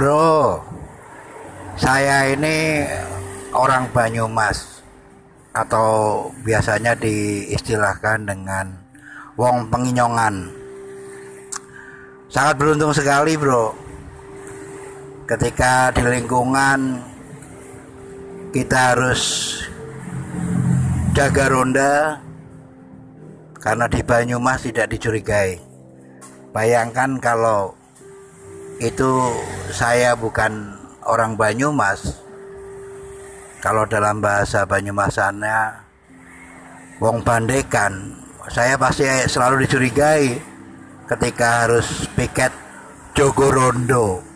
Bro, saya ini orang Banyumas atau biasanya diistilahkan dengan wong penginyongan. Sangat beruntung sekali, Bro. Ketika di lingkungan kita harus jaga ronda karena di Banyumas tidak dicurigai. Bayangkan kalau itu saya bukan orang Banyumas. Kalau dalam bahasa Banyumasannya wong bandekan. Saya pasti selalu dicurigai ketika harus piket Jogorondo